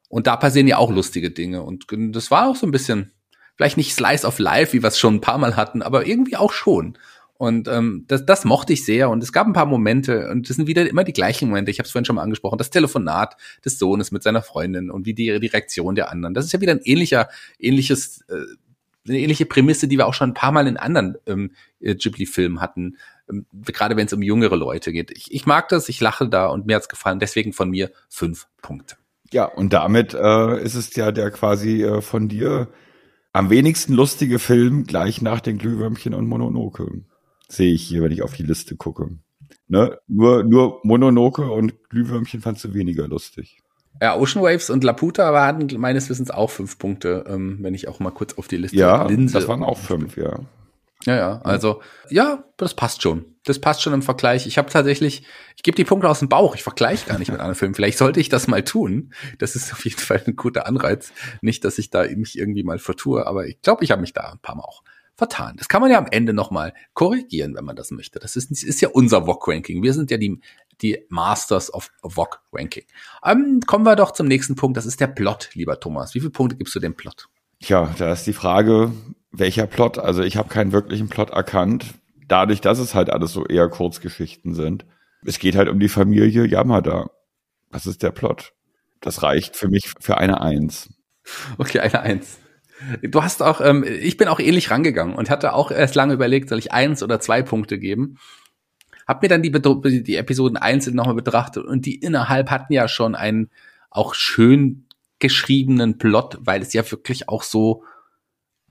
Und da passieren ja auch lustige Dinge. Und das war auch so ein bisschen, vielleicht nicht Slice of Life, wie wir es schon ein paar Mal hatten, aber irgendwie auch schon. Und ähm, das, das mochte ich sehr. Und es gab ein paar Momente, und das sind wieder immer die gleichen Momente. Ich habe es vorhin schon mal angesprochen, das Telefonat des Sohnes mit seiner Freundin und wie die, die Reaktion der anderen. Das ist ja wieder ein ähnlicher, ähnliches, äh, eine ähnliche Prämisse, die wir auch schon ein paar Mal in anderen ähm, äh, Ghibli-Filmen hatten. Ähm, gerade wenn es um jüngere Leute geht. Ich, ich mag das, ich lache da und mir hat's gefallen. Deswegen von mir fünf Punkte. Ja, und damit äh, ist es ja der quasi äh, von dir am wenigsten lustige Film gleich nach den Glühwürmchen und Mononoke sehe ich hier, wenn ich auf die Liste gucke. Ne? Nur, nur Mononoke und Glühwürmchen fandst du weniger lustig. Ja, Ocean Waves und Laputa waren meines Wissens auch fünf Punkte, ähm, wenn ich auch mal kurz auf die Liste Ja, Linse das waren auch fünf, ja. Ja, ja, also ja, das passt schon. Das passt schon im Vergleich. Ich habe tatsächlich, ich gebe die Punkte aus dem Bauch. Ich vergleiche gar nicht mit anderen Filmen. Vielleicht sollte ich das mal tun. Das ist auf jeden Fall ein guter Anreiz. Nicht, dass ich da mich irgendwie mal vertue, aber ich glaube, ich habe mich da ein paar Mal auch vertan. Das kann man ja am Ende nochmal korrigieren, wenn man das möchte. Das ist, ist ja unser VOG-Ranking. Wir sind ja die, die Masters of VOG-Ranking. Ähm, kommen wir doch zum nächsten Punkt. Das ist der Plot, lieber Thomas. Wie viele Punkte gibst du dem Plot? Tja, da ist die Frage, welcher Plot? Also ich habe keinen wirklichen Plot erkannt. Dadurch, dass es halt alles so eher Kurzgeschichten sind. Es geht halt um die Familie Yamada. Das ist der Plot. Das reicht für mich für eine Eins. Okay, eine Eins. Du hast auch, ähm, ich bin auch ähnlich rangegangen und hatte auch erst lange überlegt, soll ich eins oder zwei Punkte geben. Hab mir dann die, die Episoden einzeln nochmal betrachtet und die innerhalb hatten ja schon einen auch schön geschriebenen Plot, weil es ja wirklich auch so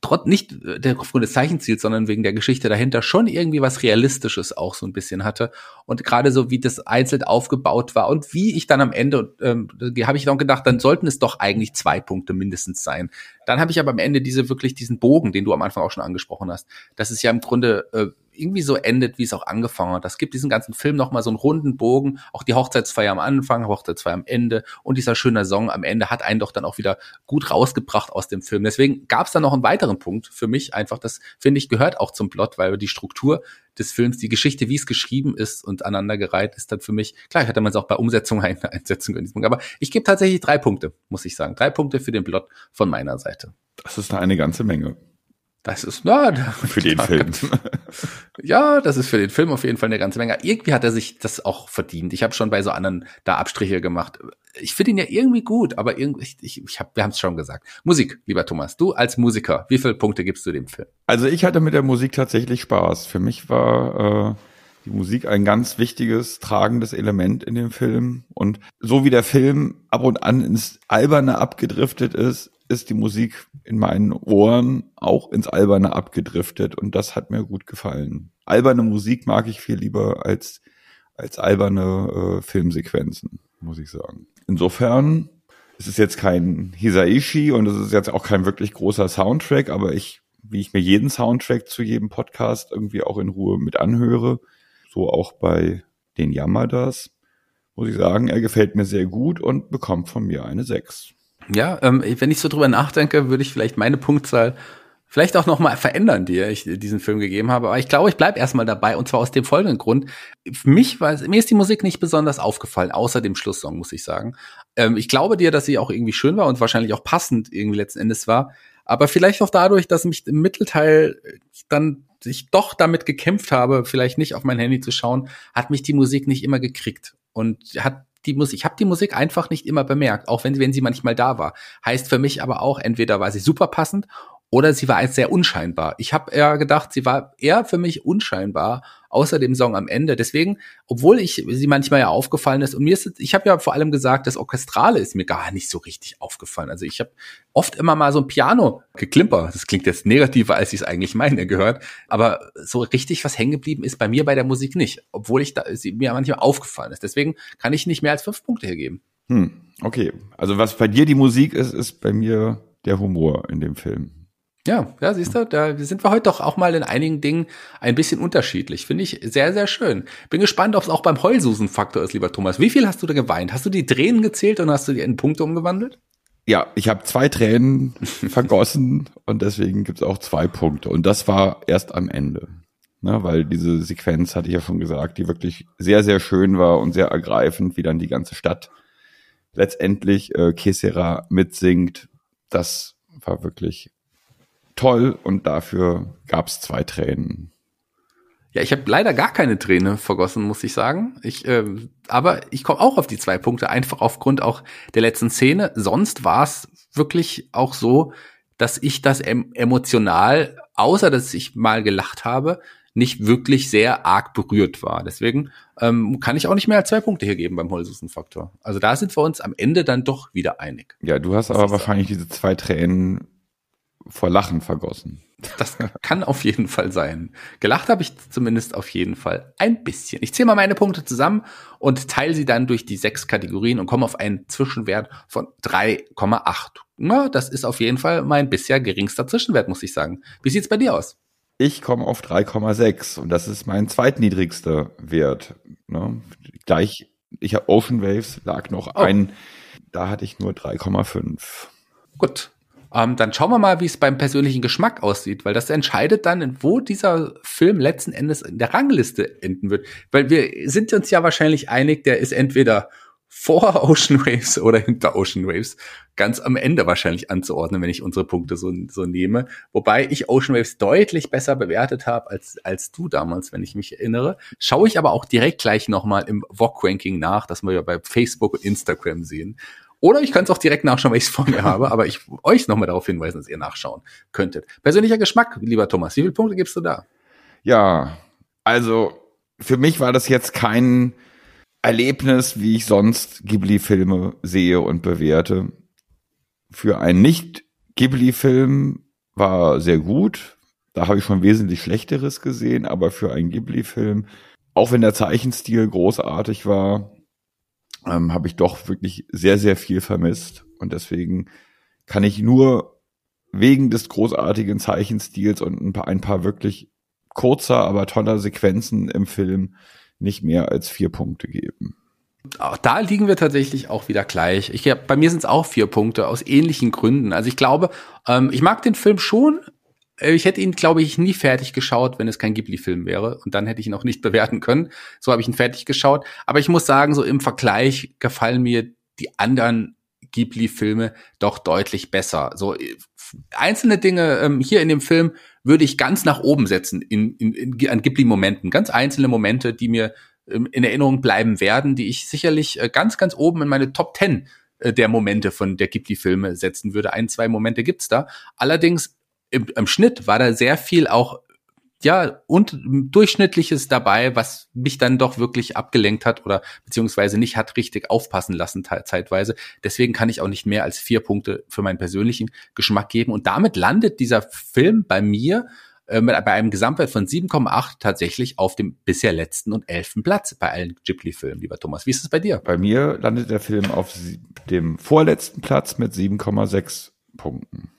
trotz nicht aufgrund des Zeichenziels, sondern wegen der Geschichte dahinter schon irgendwie was Realistisches auch so ein bisschen hatte. Und gerade so, wie das einzeln aufgebaut war und wie ich dann am Ende, ähm, habe ich dann gedacht, dann sollten es doch eigentlich zwei Punkte mindestens sein. Dann habe ich aber am Ende diese wirklich diesen Bogen, den du am Anfang auch schon angesprochen hast. Das ist ja im Grunde äh, irgendwie so endet, wie es auch angefangen hat. Das gibt diesen ganzen Film nochmal so einen runden Bogen, auch die Hochzeitsfeier am Anfang, Hochzeitsfeier am Ende und dieser schöne Song am Ende hat einen doch dann auch wieder gut rausgebracht aus dem Film. Deswegen gab es da noch einen weiteren Punkt für mich einfach, das finde ich gehört auch zum Plot, weil die Struktur des Films, die Geschichte, wie es geschrieben ist und aneinandergereiht, ist dann für mich, klar, hätte man es auch bei Umsetzung *laughs* einsetzen können, aber ich gebe tatsächlich drei Punkte, muss ich sagen. Drei Punkte für den Plot von meiner Seite. Das ist eine ganze Menge. Das ist, na, für den Film. ja, das ist für den Film auf jeden Fall eine ganze Menge. Irgendwie hat er sich das auch verdient. Ich habe schon bei so anderen da Abstriche gemacht. Ich finde ihn ja irgendwie gut, aber irgendwie, ich, ich, ich hab, wir haben es schon gesagt. Musik, lieber Thomas, du als Musiker, wie viele Punkte gibst du dem Film? Also ich hatte mit der Musik tatsächlich Spaß. Für mich war äh, die Musik ein ganz wichtiges, tragendes Element in dem Film. Und so wie der Film ab und an ins Alberne abgedriftet ist, ist die Musik in meinen Ohren auch ins Alberne abgedriftet und das hat mir gut gefallen. Alberne Musik mag ich viel lieber als, als alberne äh, Filmsequenzen, muss ich sagen. Insofern es ist jetzt kein Hisaishi und es ist jetzt auch kein wirklich großer Soundtrack, aber ich, wie ich mir jeden Soundtrack zu jedem Podcast irgendwie auch in Ruhe mit anhöre, so auch bei den Yamadas, muss ich sagen, er gefällt mir sehr gut und bekommt von mir eine 6. Ja, ähm, wenn ich so drüber nachdenke, würde ich vielleicht meine Punktzahl vielleicht auch noch mal verändern, die ich diesen Film gegeben habe. Aber ich glaube, ich bleibe erstmal dabei und zwar aus dem folgenden Grund. Für mich war mir ist die Musik nicht besonders aufgefallen, außer dem Schlusssong, muss ich sagen. Ähm, ich glaube dir, dass sie auch irgendwie schön war und wahrscheinlich auch passend irgendwie letzten Endes war. Aber vielleicht auch dadurch, dass mich im Mittelteil dann ich doch damit gekämpft habe, vielleicht nicht auf mein Handy zu schauen, hat mich die Musik nicht immer gekriegt und hat die Musik, ich habe die Musik einfach nicht immer bemerkt, auch wenn, wenn sie manchmal da war. Heißt für mich aber auch, entweder war sie super passend oder sie war sehr unscheinbar. Ich habe eher gedacht, sie war eher für mich unscheinbar, außer dem Song am Ende. Deswegen, obwohl ich sie manchmal ja aufgefallen ist, und mir ist, ich habe ja vor allem gesagt, das Orchestrale ist mir gar nicht so richtig aufgefallen. Also ich habe oft immer mal so ein Piano geklimper. Das klingt jetzt negativer, als ich es eigentlich meine, gehört. Aber so richtig was hängen geblieben ist bei mir bei der Musik nicht, obwohl ich da, sie mir manchmal aufgefallen ist. Deswegen kann ich nicht mehr als fünf Punkte hier geben. Hm, okay. Also was bei dir die Musik ist, ist bei mir der Humor in dem Film. Ja, ja, siehst du, da sind wir heute doch auch mal in einigen Dingen ein bisschen unterschiedlich. Finde ich sehr, sehr schön. Bin gespannt, ob es auch beim Heulsusen-Faktor ist, lieber Thomas. Wie viel hast du da geweint? Hast du die Tränen gezählt und hast du die in Punkte umgewandelt? Ja, ich habe zwei Tränen *laughs* vergossen und deswegen gibt's auch zwei Punkte. Und das war erst am Ende. Ne, weil diese Sequenz, hatte ich ja schon gesagt, die wirklich sehr, sehr schön war und sehr ergreifend, wie dann die ganze Stadt letztendlich äh, Kesera mitsingt. Das war wirklich toll und dafür gab es zwei Tränen. Ja, ich habe leider gar keine Träne vergossen, muss ich sagen. Ich, äh, aber ich komme auch auf die zwei Punkte, einfach aufgrund auch der letzten Szene. Sonst war es wirklich auch so, dass ich das em emotional, außer dass ich mal gelacht habe, nicht wirklich sehr arg berührt war. Deswegen ähm, kann ich auch nicht mehr als zwei Punkte hier geben beim Holsusen-Faktor. Also da sind wir uns am Ende dann doch wieder einig. Ja, du hast aber wahrscheinlich diese zwei Tränen vor Lachen vergossen. Das kann auf jeden Fall sein. Gelacht habe ich zumindest auf jeden Fall ein bisschen. Ich zähle mal meine Punkte zusammen und teile sie dann durch die sechs Kategorien und komme auf einen Zwischenwert von 3,8. Na, das ist auf jeden Fall mein bisher geringster Zwischenwert, muss ich sagen. Wie sieht's bei dir aus? Ich komme auf 3,6 und das ist mein zweitniedrigster Wert. Ne? Gleich, ich habe Ocean Waves, lag noch oh. ein, da hatte ich nur 3,5. Gut, ähm, dann schauen wir mal, wie es beim persönlichen Geschmack aussieht, weil das entscheidet dann, wo dieser Film letzten Endes in der Rangliste enden wird. Weil wir sind uns ja wahrscheinlich einig, der ist entweder vor *laughs* Ocean Waves oder hinter Ocean Waves ganz am Ende wahrscheinlich anzuordnen, wenn ich unsere Punkte so, so nehme. Wobei ich Ocean Waves deutlich besser bewertet habe als, als du damals, wenn ich mich erinnere. Schaue ich aber auch direkt gleich nochmal im VOG-Ranking nach, das wir ja bei Facebook und Instagram sehen. Oder ich kann es auch direkt nachschauen, weil ich es vor mir habe, aber ich euch nochmal darauf hinweisen, dass ihr nachschauen könntet. Persönlicher Geschmack, lieber Thomas, wie viele Punkte gibst du da? Ja, also für mich war das jetzt kein Erlebnis, wie ich sonst Ghibli-Filme sehe und bewerte. Für einen Nicht-Ghibli-Film war sehr gut. Da habe ich schon wesentlich Schlechteres gesehen, aber für einen Ghibli-Film, auch wenn der Zeichenstil großartig war, ähm, habe ich doch wirklich sehr, sehr viel vermisst. Und deswegen kann ich nur wegen des großartigen Zeichenstils und ein paar, ein paar wirklich kurzer, aber toller Sequenzen im Film nicht mehr als vier Punkte geben. Auch da liegen wir tatsächlich auch wieder gleich. Ich, bei mir sind es auch vier Punkte aus ähnlichen Gründen. Also ich glaube, ähm, ich mag den Film schon. Äh, ich hätte ihn, glaube ich, nie fertig geschaut, wenn es kein Ghibli-Film wäre. Und dann hätte ich ihn auch nicht *laughs* bewerten können. So habe ich ihn fertig geschaut. Aber ich muss sagen, so im Vergleich gefallen mir die anderen Ghibli-Filme doch deutlich besser. So äh, einzelne Dinge ähm, hier in dem Film würde ich ganz nach oben setzen in, in, in, an Ghibli-Momenten. Ganz einzelne Momente, die mir ähm, in Erinnerung bleiben werden, die ich sicherlich äh, ganz, ganz oben in meine Top Ten äh, der Momente von der Ghibli-Filme setzen würde. Ein, zwei Momente gibt's da. Allerdings im, im Schnitt war da sehr viel auch ja, und durchschnittliches dabei, was mich dann doch wirklich abgelenkt hat oder beziehungsweise nicht hat richtig aufpassen lassen zeitweise. Deswegen kann ich auch nicht mehr als vier Punkte für meinen persönlichen Geschmack geben. Und damit landet dieser Film bei mir äh, bei einem Gesamtwert von 7,8 tatsächlich auf dem bisher letzten und elften Platz bei allen Ghibli-Filmen, lieber Thomas. Wie ist es bei dir? Bei mir landet der Film auf dem vorletzten Platz mit 7,6 Punkten.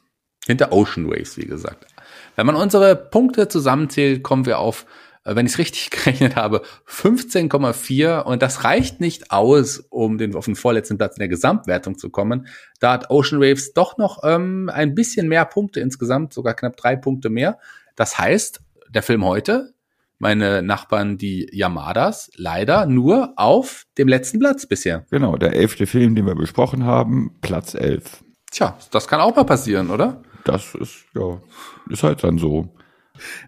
Hinter Ocean Waves, wie gesagt. Wenn man unsere Punkte zusammenzählt, kommen wir auf, äh, wenn ich es *laughs* richtig gerechnet habe, 15,4 und das reicht nicht aus, um den, auf den vorletzten Platz in der Gesamtwertung zu kommen. Da hat Ocean Waves doch noch ähm, ein bisschen mehr Punkte insgesamt, sogar knapp drei Punkte mehr. Das heißt, der Film heute, meine Nachbarn, die Yamadas, leider nur auf dem letzten Platz bisher. Genau, der elfte Film, den wir besprochen haben, Platz elf. Tja, das kann auch mal passieren, oder? Das ist, ja, ist halt dann so.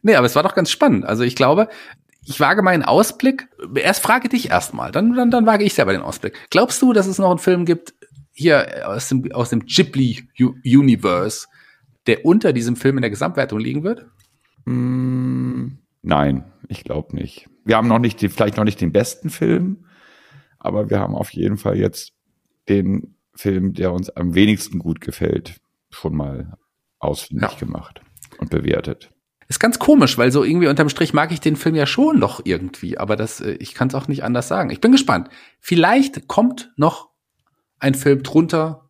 Nee, aber es war doch ganz spannend. Also ich glaube, ich wage meinen Ausblick. Erst frage dich erstmal, dann, dann, dann wage ich selber den Ausblick. Glaubst du, dass es noch einen Film gibt, hier aus dem, aus dem Ghibli-Universe, der unter diesem Film in der Gesamtwertung liegen wird? Mm, nein, ich glaube nicht. Wir haben noch nicht, die, vielleicht noch nicht den besten Film, aber wir haben auf jeden Fall jetzt den Film, der uns am wenigsten gut gefällt, schon mal ausfindig ja. gemacht und bewertet. Ist ganz komisch, weil so irgendwie unterm Strich mag ich den Film ja schon noch irgendwie, aber das, äh, ich kann es auch nicht anders sagen. Ich bin gespannt. Vielleicht kommt noch ein Film drunter,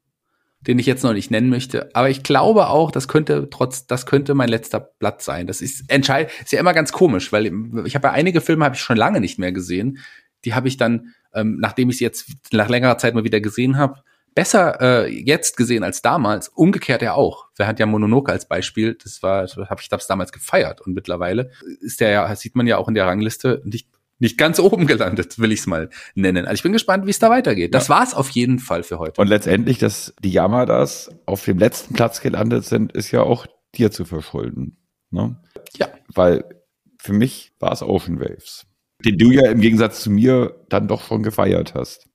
den ich jetzt noch nicht nennen möchte, aber ich glaube auch, das könnte trotz, das könnte mein letzter Platz sein. Das ist entscheidend, ist ja immer ganz komisch, weil ich habe ja einige Filme habe ich schon lange nicht mehr gesehen. Die habe ich dann, ähm, nachdem ich sie jetzt nach längerer Zeit mal wieder gesehen habe, besser äh, jetzt gesehen als damals. Umgekehrt ja auch. Wer hat ja Mononoke als Beispiel? Das war, habe ich das damals gefeiert und mittlerweile ist der ja, sieht man ja auch in der Rangliste nicht nicht ganz oben gelandet, will ich es mal nennen. Also ich bin gespannt, wie es da weitergeht. Das ja. war's auf jeden Fall für heute. Und letztendlich, dass die Yamadas auf dem letzten Platz gelandet sind, ist ja auch dir zu verschulden. Ne? Ja. Weil für mich war es Ocean Waves, den du ja im Gegensatz zu mir dann doch schon gefeiert hast.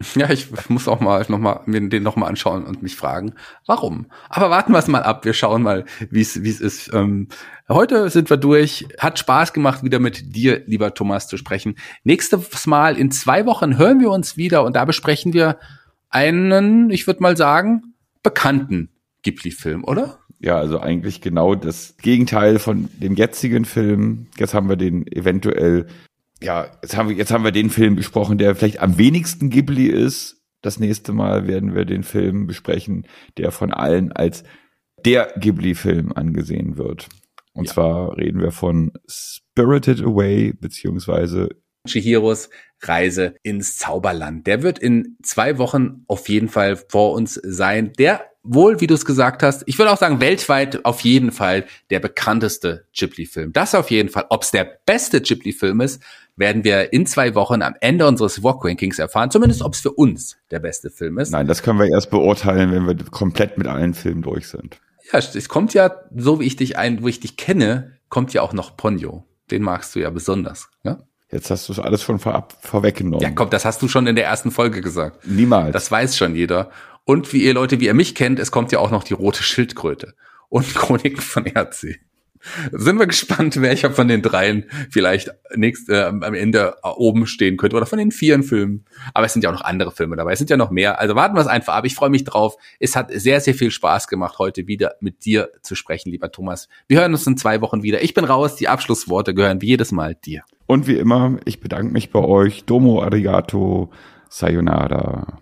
*laughs* Ja, ich muss auch mal noch mal mir den noch mal anschauen und mich fragen, warum. Aber warten wir es mal ab. Wir schauen mal, wie es wie es ist. Ähm, heute sind wir durch. Hat Spaß gemacht, wieder mit dir, lieber Thomas, zu sprechen. Nächstes Mal in zwei Wochen hören wir uns wieder und da besprechen wir einen, ich würde mal sagen, bekannten Ghibli-Film, oder? Ja, also eigentlich genau das Gegenteil von dem jetzigen Film. Jetzt haben wir den eventuell ja, jetzt haben wir, jetzt haben wir den Film besprochen, der vielleicht am wenigsten Ghibli ist. Das nächste Mal werden wir den Film besprechen, der von allen als der Ghibli-Film angesehen wird. Und ja. zwar reden wir von Spirited Away, beziehungsweise Chihiros Reise ins Zauberland. Der wird in zwei Wochen auf jeden Fall vor uns sein. Der wohl, wie du es gesagt hast, ich würde auch sagen, weltweit auf jeden Fall der bekannteste Ghibli-Film. Das auf jeden Fall. Ob es der beste Ghibli-Film ist, werden wir in zwei Wochen am Ende unseres Walk-Rankings erfahren. Zumindest, ob es für uns der beste Film ist. Nein, das können wir erst beurteilen, wenn wir komplett mit allen Filmen durch sind. Ja, es kommt ja, so wie ich dich ein, wo ich dich kenne, kommt ja auch noch Ponyo. Den magst du ja besonders. Ja? Jetzt hast du es alles schon vor, vorweggenommen. Ja, komm, das hast du schon in der ersten Folge gesagt. Niemals. Das weiß schon jeder. Und wie ihr Leute, wie ihr mich kennt, es kommt ja auch noch die rote Schildkröte und *laughs* Chroniken von Erdsee. Sind wir gespannt, welcher von den dreien vielleicht nächst, äh, am Ende oben stehen könnte oder von den vieren Filmen. Aber es sind ja auch noch andere Filme dabei. Es sind ja noch mehr. Also warten wir es einfach ab. Ich freue mich drauf. Es hat sehr, sehr viel Spaß gemacht, heute wieder mit dir zu sprechen, lieber Thomas. Wir hören uns in zwei Wochen wieder. Ich bin raus. Die Abschlussworte gehören wie jedes Mal dir. Und wie immer, ich bedanke mich bei euch. Domo arigato. Sayonara.